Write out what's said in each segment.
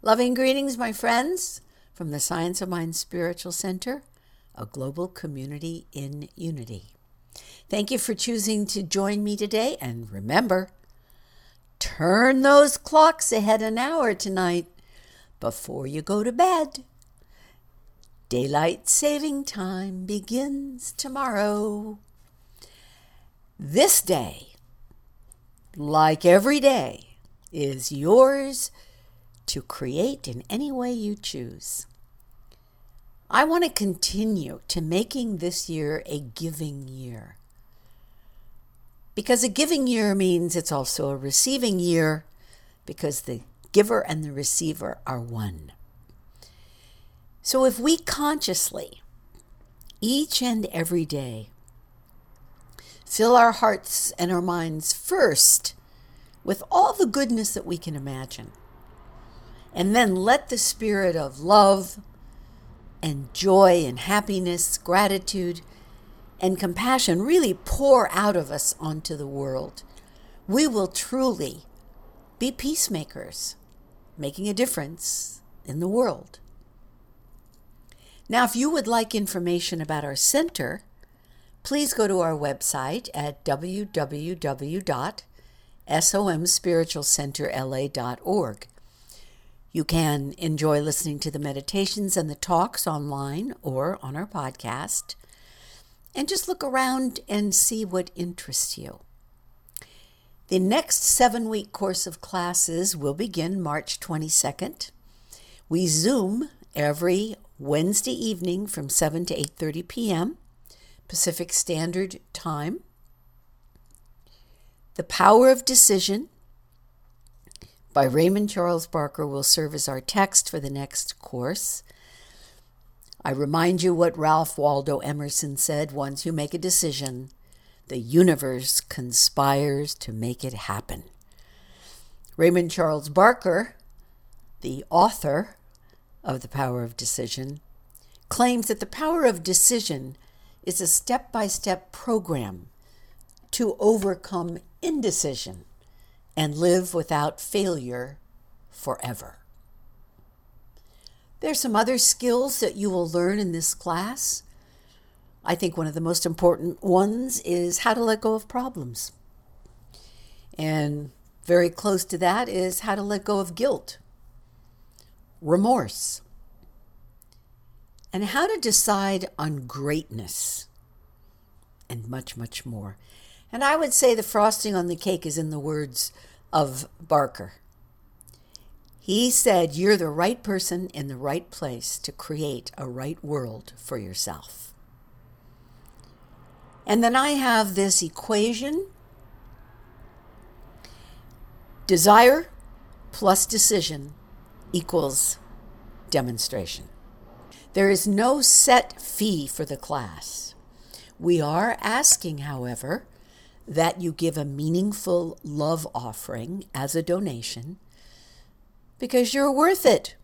Loving greetings, my friends, from the Science of Mind Spiritual Center, a global community in unity. Thank you for choosing to join me today, and remember, turn those clocks ahead an hour tonight before you go to bed. Daylight saving time begins tomorrow. This day, like every day, is yours to create in any way you choose. I want to continue to making this year a giving year. Because a giving year means it's also a receiving year, because the giver and the receiver are one. So if we consciously, each and every day, fill our hearts and our minds first with all the goodness that we can imagine, and then let the spirit of love and joy and happiness, gratitude, and compassion really pour out of us onto the world, we will truly be peacemakers, making a difference in the world. Now, if you would like information about our center, please go to our website at www.somspiritualcenterla.org. You can enjoy listening to the meditations and the talks online or on our podcast. And just look around and see what interests you. The next seven week course of classes will begin March 22nd. We Zoom every Wednesday evening from 7 to 8:30 p.m. Pacific Standard Time. The Power of Decision by Raymond Charles Barker will serve as our text for the next course. I remind you what Ralph Waldo Emerson said once you make a decision, the universe conspires to make it happen. Raymond Charles Barker, the author of The Power of Decision, claims that the power of decision is a step by step program to overcome indecision and live without failure forever. There's some other skills that you will learn in this class. I think one of the most important ones is how to let go of problems. And very close to that is how to let go of guilt, remorse, and how to decide on greatness, and much, much more. And I would say the frosting on the cake is in the words of Barker. He said, You're the right person in the right place to create a right world for yourself. And then I have this equation desire plus decision equals demonstration. There is no set fee for the class. We are asking, however, that you give a meaningful love offering as a donation because you're worth it.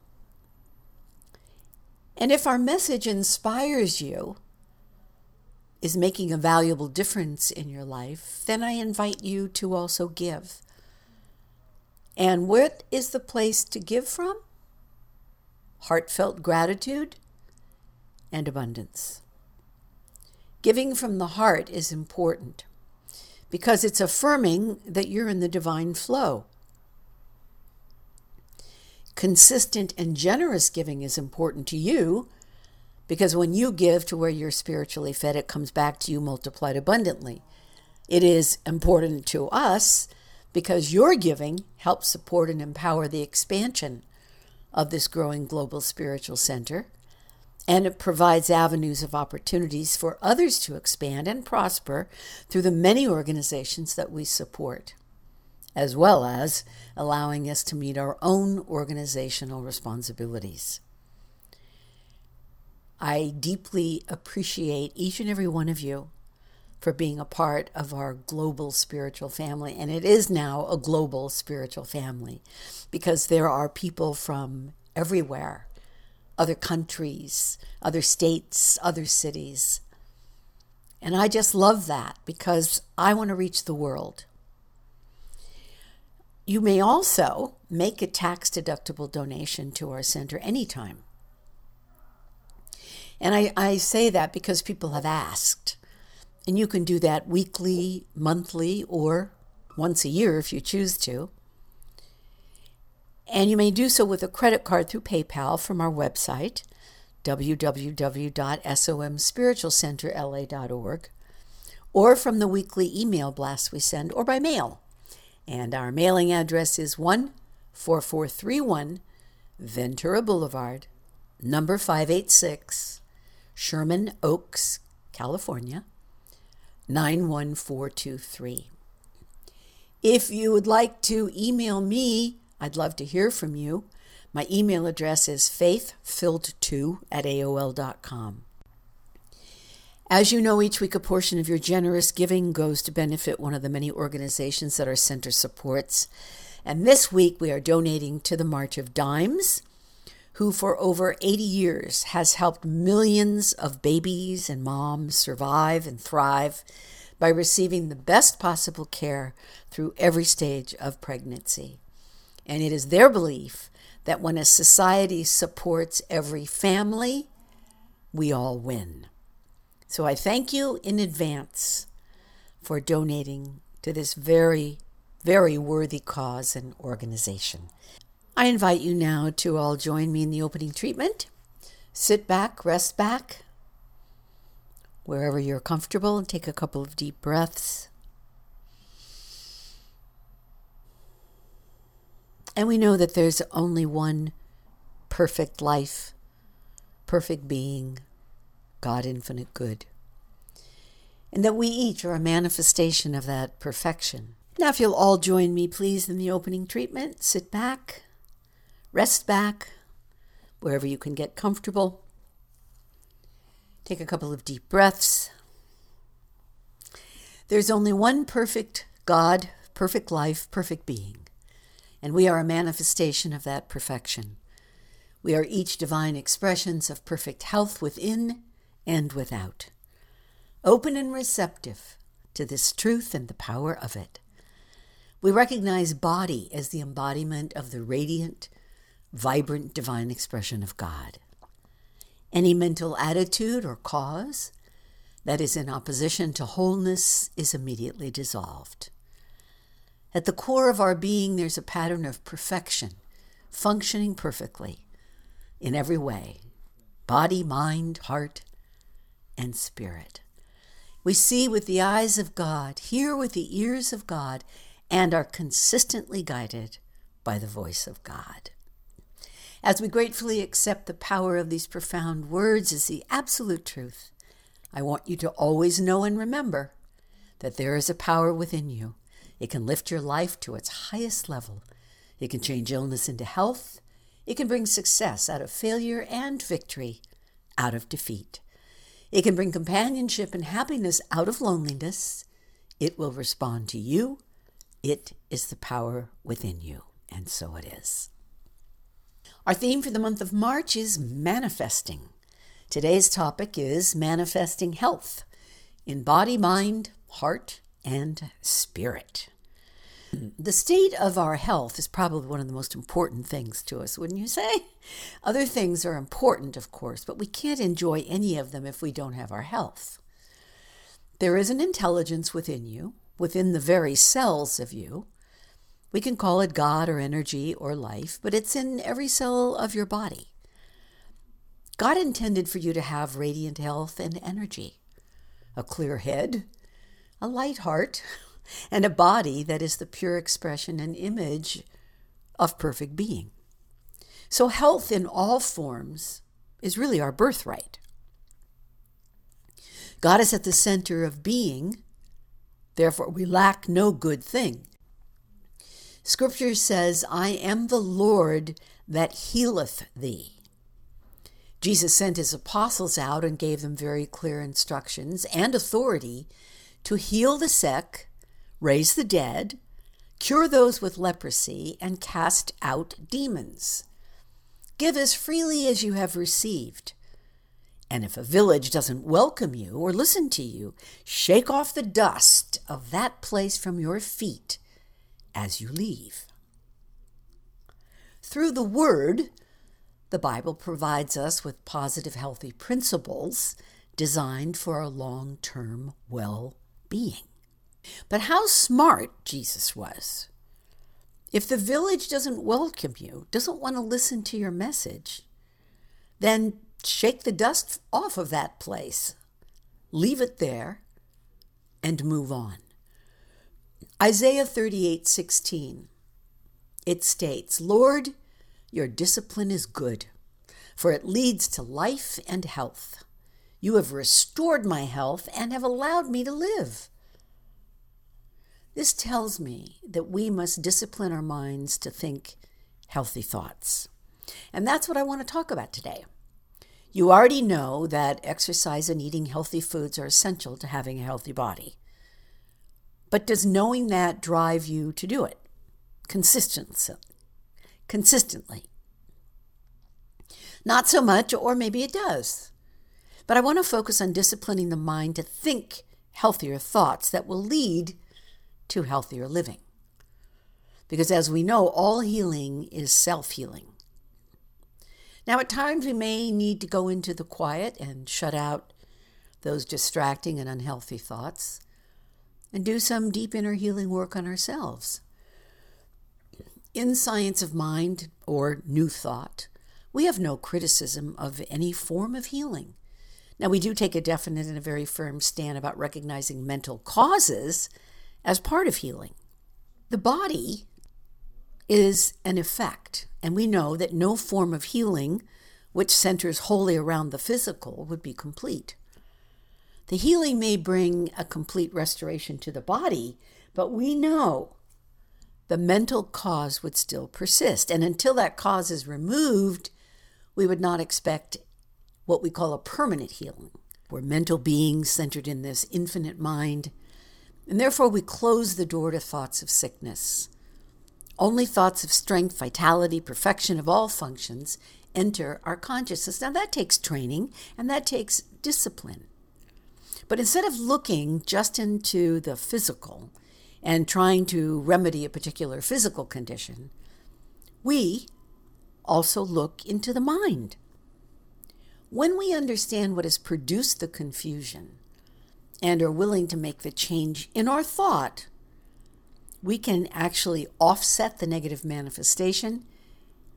And if our message inspires you, is making a valuable difference in your life, then I invite you to also give. And what is the place to give from? Heartfelt gratitude and abundance. Giving from the heart is important because it's affirming that you're in the divine flow. Consistent and generous giving is important to you because when you give to where you're spiritually fed, it comes back to you multiplied abundantly. It is important to us because your giving helps support and empower the expansion of this growing global spiritual center. And it provides avenues of opportunities for others to expand and prosper through the many organizations that we support as well as allowing us to meet our own organizational responsibilities. I deeply appreciate each and every one of you for being a part of our global spiritual family. And it is now a global spiritual family because there are people from everywhere other countries, other states, other cities. And I just love that because I want to reach the world. You may also make a tax deductible donation to our center anytime. And I, I say that because people have asked. And you can do that weekly, monthly, or once a year if you choose to. And you may do so with a credit card through PayPal from our website, www.somspiritualcenterla.org, or from the weekly email blast we send, or by mail. And our mailing address is 14431 Ventura Boulevard, number 586, Sherman Oaks, California, 91423. If you would like to email me, I'd love to hear from you. My email address is faithfilled2 at AOL.com. As you know, each week a portion of your generous giving goes to benefit one of the many organizations that our center supports. And this week we are donating to the March of Dimes, who for over 80 years has helped millions of babies and moms survive and thrive by receiving the best possible care through every stage of pregnancy. And it is their belief that when a society supports every family, we all win. So I thank you in advance for donating to this very, very worthy cause and organization. I invite you now to all join me in the opening treatment. Sit back, rest back, wherever you're comfortable, and take a couple of deep breaths. And we know that there's only one perfect life, perfect being, God infinite good. And that we each are a manifestation of that perfection. Now, if you'll all join me, please, in the opening treatment, sit back, rest back, wherever you can get comfortable. Take a couple of deep breaths. There's only one perfect God, perfect life, perfect being, and we are a manifestation of that perfection. We are each divine expressions of perfect health within and without, open and receptive to this truth and the power of it. We recognize body as the embodiment of the radiant, vibrant divine expression of God. Any mental attitude or cause that is in opposition to wholeness is immediately dissolved. At the core of our being, there's a pattern of perfection, functioning perfectly in every way body, mind, heart, and spirit. We see with the eyes of God, hear with the ears of God, and are consistently guided by the voice of God. As we gratefully accept the power of these profound words as the absolute truth, I want you to always know and remember that there is a power within you. It can lift your life to its highest level. It can change illness into health. It can bring success out of failure and victory out of defeat. It can bring companionship and happiness out of loneliness. It will respond to you. It is the power within you. And so it is. Our theme for the month of March is manifesting. Today's topic is manifesting health in body, mind, heart, and spirit. The state of our health is probably one of the most important things to us, wouldn't you say? Other things are important, of course, but we can't enjoy any of them if we don't have our health. There is an intelligence within you, within the very cells of you, we can call it God or energy or life, but it's in every cell of your body. God intended for you to have radiant health and energy, a clear head, a light heart, and a body that is the pure expression and image of perfect being. So, health in all forms is really our birthright. God is at the center of being, therefore, we lack no good thing. Scripture says, I am the Lord that healeth thee. Jesus sent his apostles out and gave them very clear instructions and authority to heal the sick, raise the dead, cure those with leprosy, and cast out demons. Give as freely as you have received. And if a village doesn't welcome you or listen to you, shake off the dust of that place from your feet as you leave. through the Word, the Bible provides us with positive, healthy principles designed for our long term well being. But how smart Jesus was. If the village doesn't welcome you, doesn't want to listen to your message, then shake the dust off of that place, leave it there, and move on. Isaiah 38 16 it states, Lord, your discipline is good, for it leads to life and health. You have restored my health and have allowed me to live. This tells me that we must discipline our minds to think healthy thoughts. And that's what I want to talk about today. You already know that exercise and eating healthy foods are essential to having a healthy body. But does knowing that drive you to do it? Consistently. Consistently. Not so much, or maybe it does. But I want to focus on disciplining the mind to think healthier thoughts that will lead to healthier living. Because as we know, all healing is self healing. Now, at times we may need to go into the quiet and shut out those distracting and unhealthy thoughts and do some deep inner healing work on ourselves. In Science of Mind or New Thought, we have no criticism of any form of healing. Now, we do take a definite and a very firm stand about recognizing mental causes as part of healing. The body is an effect, and we know that no form of healing which centers wholly around the physical would be complete. The healing may bring a complete restoration to the body, but we know the mental cause would still persist. And until that cause is removed, we would not expect what we call a permanent healing. We're mental beings centered in this infinite mind, and therefore we close the door to thoughts of sickness. Only thoughts of strength, vitality, perfection of all functions enter our consciousness. Now, that takes training and that takes discipline. But instead of looking just into the physical and trying to remedy a particular physical condition, we also look into the mind. When we understand what has produced the confusion and are willing to make the change in our thought, we can actually offset the negative manifestation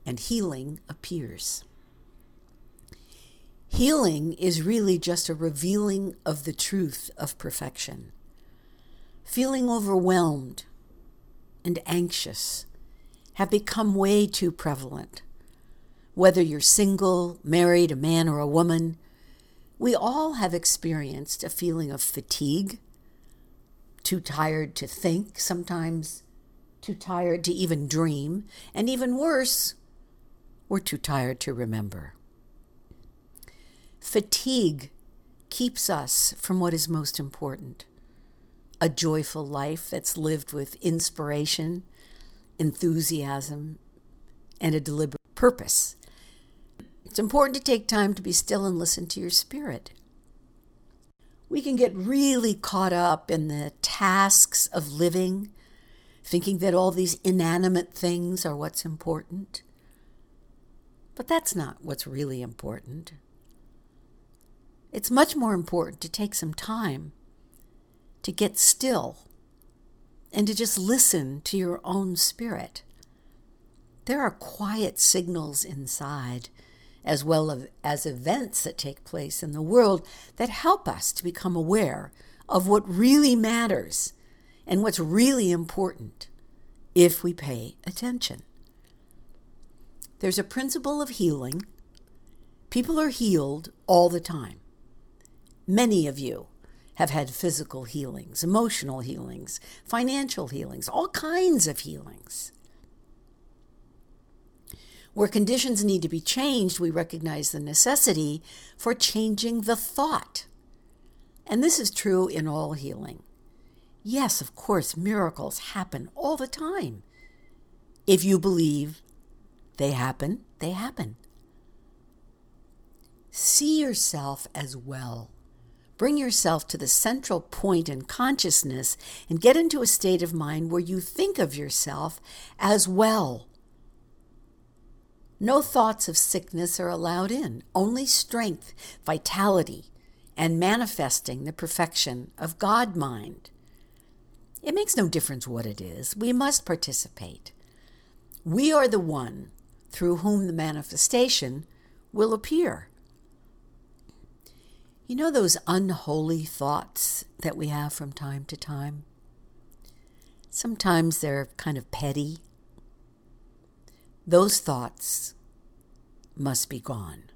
and healing appears. Healing is really just a revealing of the truth of perfection. Feeling overwhelmed and anxious have become way too prevalent. Whether you're single, married, a man, or a woman, we all have experienced a feeling of fatigue, too tired to think, sometimes too tired to even dream, and even worse, we're too tired to remember. Fatigue keeps us from what is most important a joyful life that's lived with inspiration, enthusiasm, and a deliberate purpose. It's important to take time to be still and listen to your spirit. We can get really caught up in the tasks of living, thinking that all these inanimate things are what's important. But that's not what's really important. It's much more important to take some time to get still and to just listen to your own spirit. There are quiet signals inside as well as events that take place in the world that help us to become aware of what really matters and what's really important if we pay attention. There's a principle of healing. People are healed all the time. Many of you have had physical healings, emotional healings, financial healings, all kinds of healings. Where conditions need to be changed, we recognize the necessity for changing the thought. And this is true in all healing. Yes, of course, miracles happen all the time. If you believe they happen, they happen. See yourself as well. Bring yourself to the central point in consciousness and get into a state of mind where you think of yourself as well No thoughts of sickness are allowed in, only strength, vitality, and manifesting the perfection of God mind. It makes no difference what it is, we must participate. We are the one through whom the manifestation will appear. You know those unholy thoughts that we have from time to time? Sometimes they're kind of petty. Those thoughts must be gone.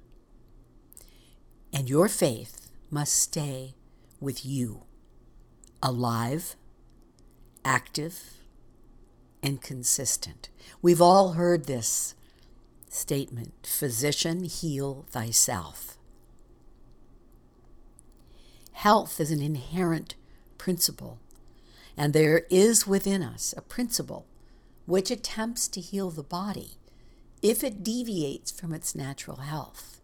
And your faith must stay with you, alive, active, and consistent. We've all heard this statement Physician, heal thyself. Health is an inherent principle, and there is within us a principle which attempts to heal the body if it deviates from its natural health.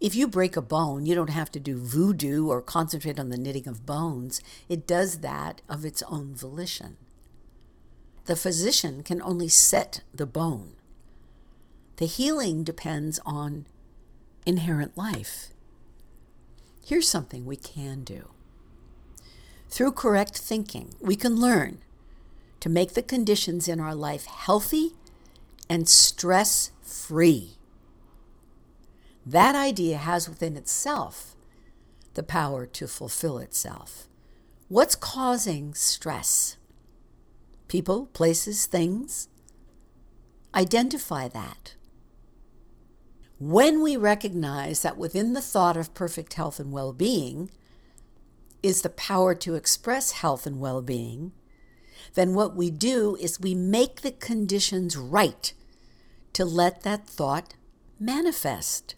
If you break a bone, you don't have to do voodoo or concentrate on the knitting of bones. It does that of its own volition. The physician can only set the bone. The healing depends on inherent life. Here's something we can do. Through correct thinking, we can learn to make the conditions in our life healthy and stress free. That idea has within itself the power to fulfill itself. What's causing stress? People, places, things? Identify that. When we recognize that within the thought of perfect health and well being is the power to express health and well being, then what we do is we make the conditions right to let that thought manifest.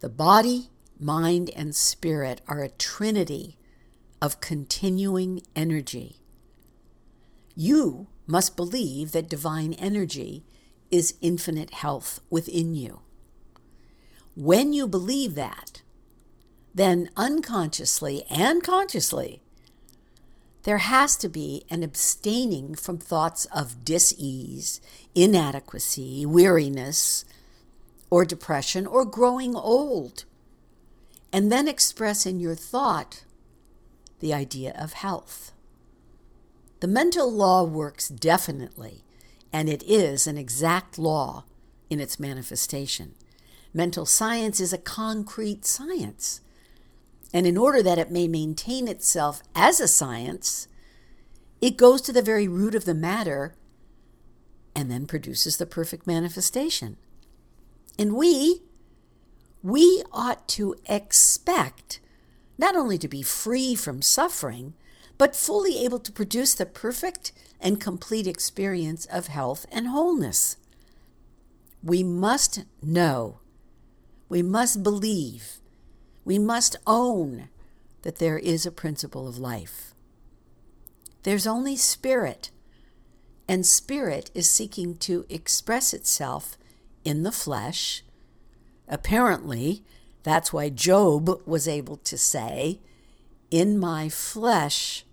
The body, mind, and spirit are a trinity of continuing energy. You must believe that divine energy is infinite health within you. When you believe that, then unconsciously and consciously, there has to be an abstaining from thoughts of dis-ease, inadequacy, weariness, or depression, or growing old. And then express in your thought the idea of health. The mental law works definitely, and it is an exact law in its manifestation. Mental science is a concrete science. And in order that it may maintain itself as a science, it goes to the very root of the matter and then produces the perfect manifestation. And we, we ought to expect not only to be free from suffering, but fully able to produce the perfect and complete experience of health and wholeness. We must know, we must believe we must own that there is a principle of life. There's only spirit, and spirit is seeking to express itself in the flesh. Apparently, that's why Job was able to say, In my flesh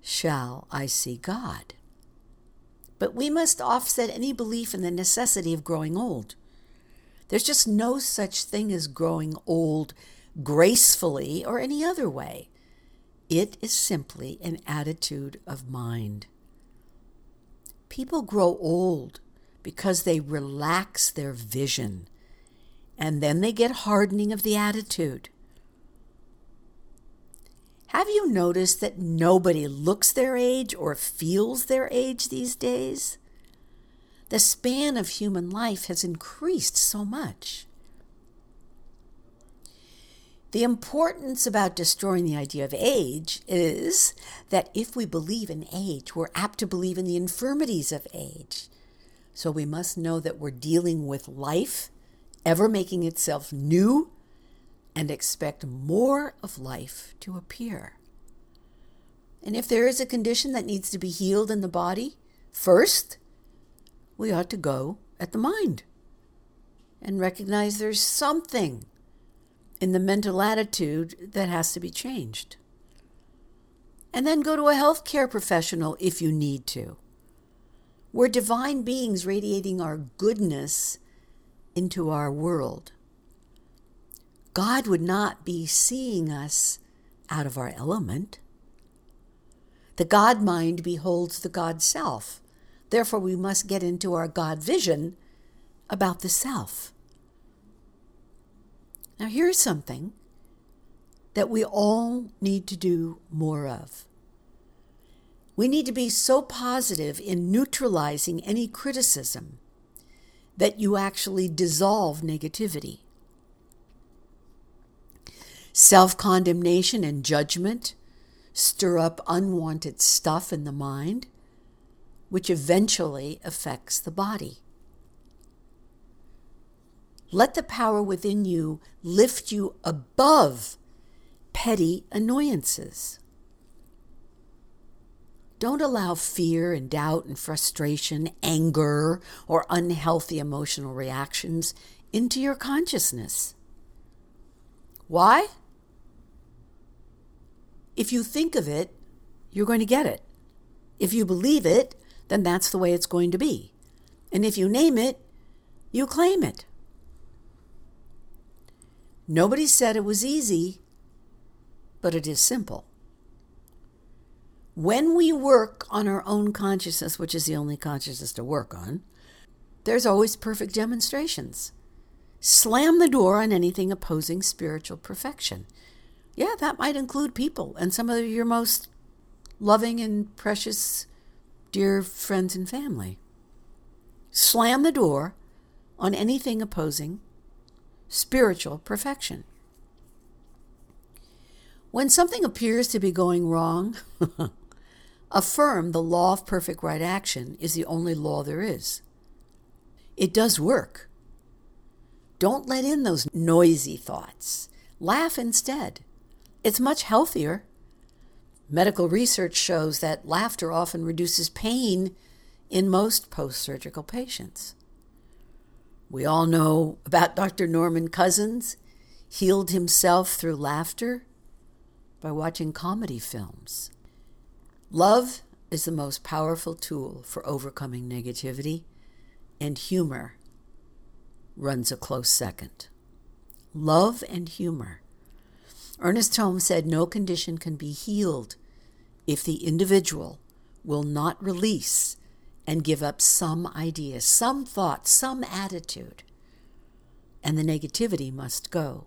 shall I see God. But we must offset any belief in the necessity of growing old. There's just no such thing as growing old gracefully or any other way. It is simply an attitude of mind. People grow old because they relax their vision, and then they get hardening of the attitude. Have you noticed that nobody looks their age or feels their age these days? The span of human life has increased so much. The importance about destroying the idea of age is that if we believe in age, we're apt to believe in the infirmities of age. So we must know that we're dealing with life, ever making itself new, and expect more of life to appear. And if there is a condition that needs to be healed in the body, first, we ought to go at the mind and recognize there's something in the mental attitude that has to be changed. And then go to a healthcare professional if you need to. We're divine beings radiating our goodness into our world. God would not be seeing us out of our element. The God mind beholds the God self. Therefore, we must get into our God vision about the self. Now, here's something that we all need to do more of. We need to be so positive in neutralizing any criticism that you actually dissolve negativity. Self condemnation and judgment stir up unwanted stuff in the mind, which eventually affects the body. Let the power within you lift you above petty annoyances. Don't allow fear and doubt and frustration, anger, or unhealthy emotional reactions into your consciousness. Why? If you think of it, you're going to get it. If you believe it, then that's the way it's going to be. And if you name it, you claim it. Nobody said it was easy, but it is simple. When we work on our own consciousness, which is the only consciousness to work on, there's always perfect demonstrations. Slam the door on anything opposing spiritual perfection. Yeah, that might include people and some of your most loving and precious, dear friends and family. Slam the door on anything opposing spiritual perfection. When something appears to be going wrong, affirm the law of perfect right action is the only law there is. It does work. Don't let in those noisy thoughts. Laugh instead. It's much healthier. Medical research shows that laughter often reduces pain in most post surgical patients. We all know about Dr. Norman Cousins, healed himself through laughter by watching comedy films. Love is the most powerful tool for overcoming negativity, and humor runs a close second. Love and humor. Ernest Holmes said no condition can be healed if the individual will not release and give up some idea, some thought, some attitude, and the negativity must go.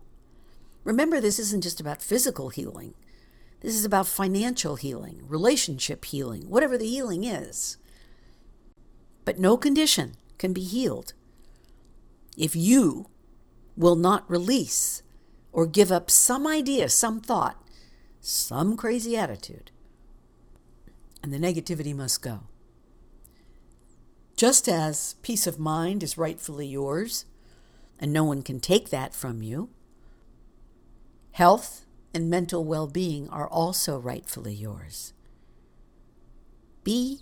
Remember, this isn't just about physical healing. This is about financial healing, relationship healing, whatever the healing is. But no condition can be healed if you will not release or give up some idea, some thought, some crazy attitude. And the negativity must go. Just as peace of mind is rightfully yours, and no one can take that from you, health and mental well being are also rightfully yours. Be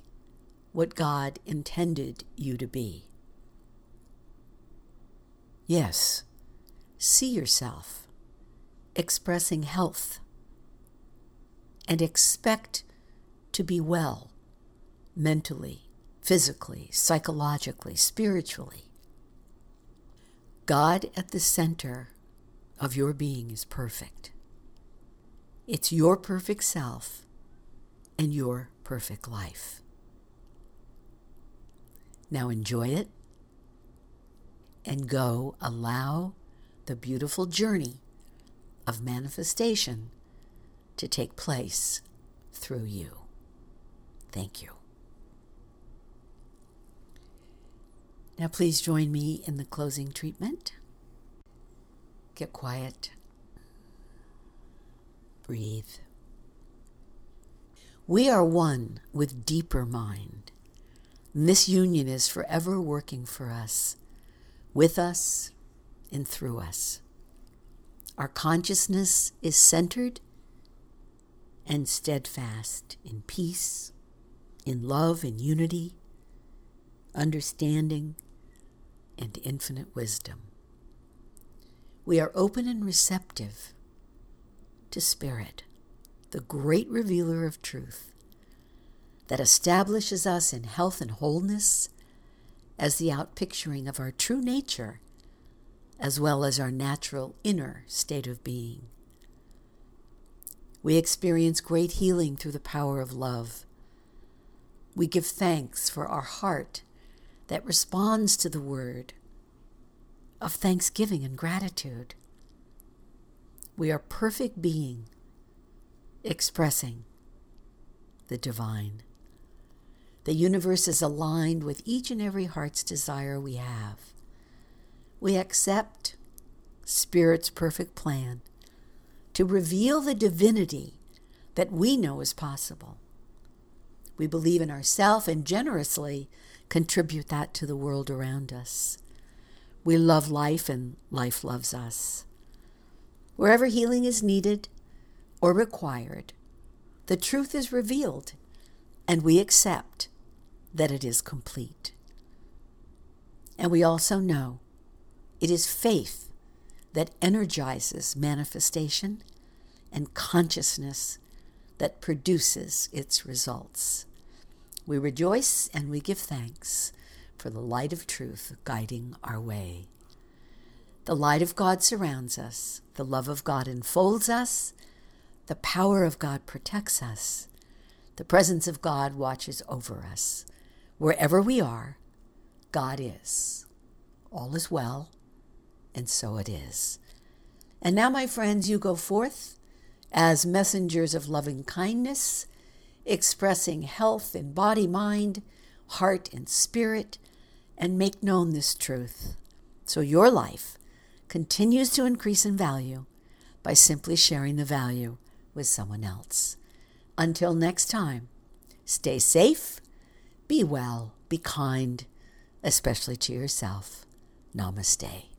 what God intended you to be. Yes, see yourself expressing health and expect to be well mentally, physically, psychologically, spiritually. God at the center of your being is perfect. It's your perfect self and your perfect life. Now enjoy it and go allow the beautiful journey of manifestation to take place through you. Thank you. Now, please join me in the closing treatment. Get quiet breathe. We are one with deeper mind. And this union is forever working for us, with us, and through us. Our consciousness is centered and steadfast in peace, in love and unity, understanding, and infinite wisdom. We are open and receptive to Spirit, the great revealer of truth, that establishes us in health and wholeness as the outpicturing of our true nature, as well as our natural inner state of being. We experience great healing through the power of love. We give thanks for our heart that responds to the word of thanksgiving and gratitude. We are perfect being expressing the divine. The universe is aligned with each and every heart's desire we have. We accept Spirit's perfect plan to reveal the divinity that we know is possible. We believe in ourselves and generously contribute that to the world around us. We love life and life loves us. Wherever healing is needed or required, the truth is revealed and we accept that it is complete. And we also know it is faith that energizes manifestation and consciousness that produces its results. We rejoice and we give thanks for the light of truth guiding our way. The light of God surrounds us, the love of God enfolds us, the power of God protects us, the presence of God watches over us. Wherever we are, God is. All is well, and so it is. And now, my friends, you go forth as messengers of loving kindness, expressing health in body, mind, heart, and spirit, and make known this truth. So your life continues to increase in value by simply sharing the value with someone else. Until next time, stay safe, be well, be kind, especially to yourself. Namaste.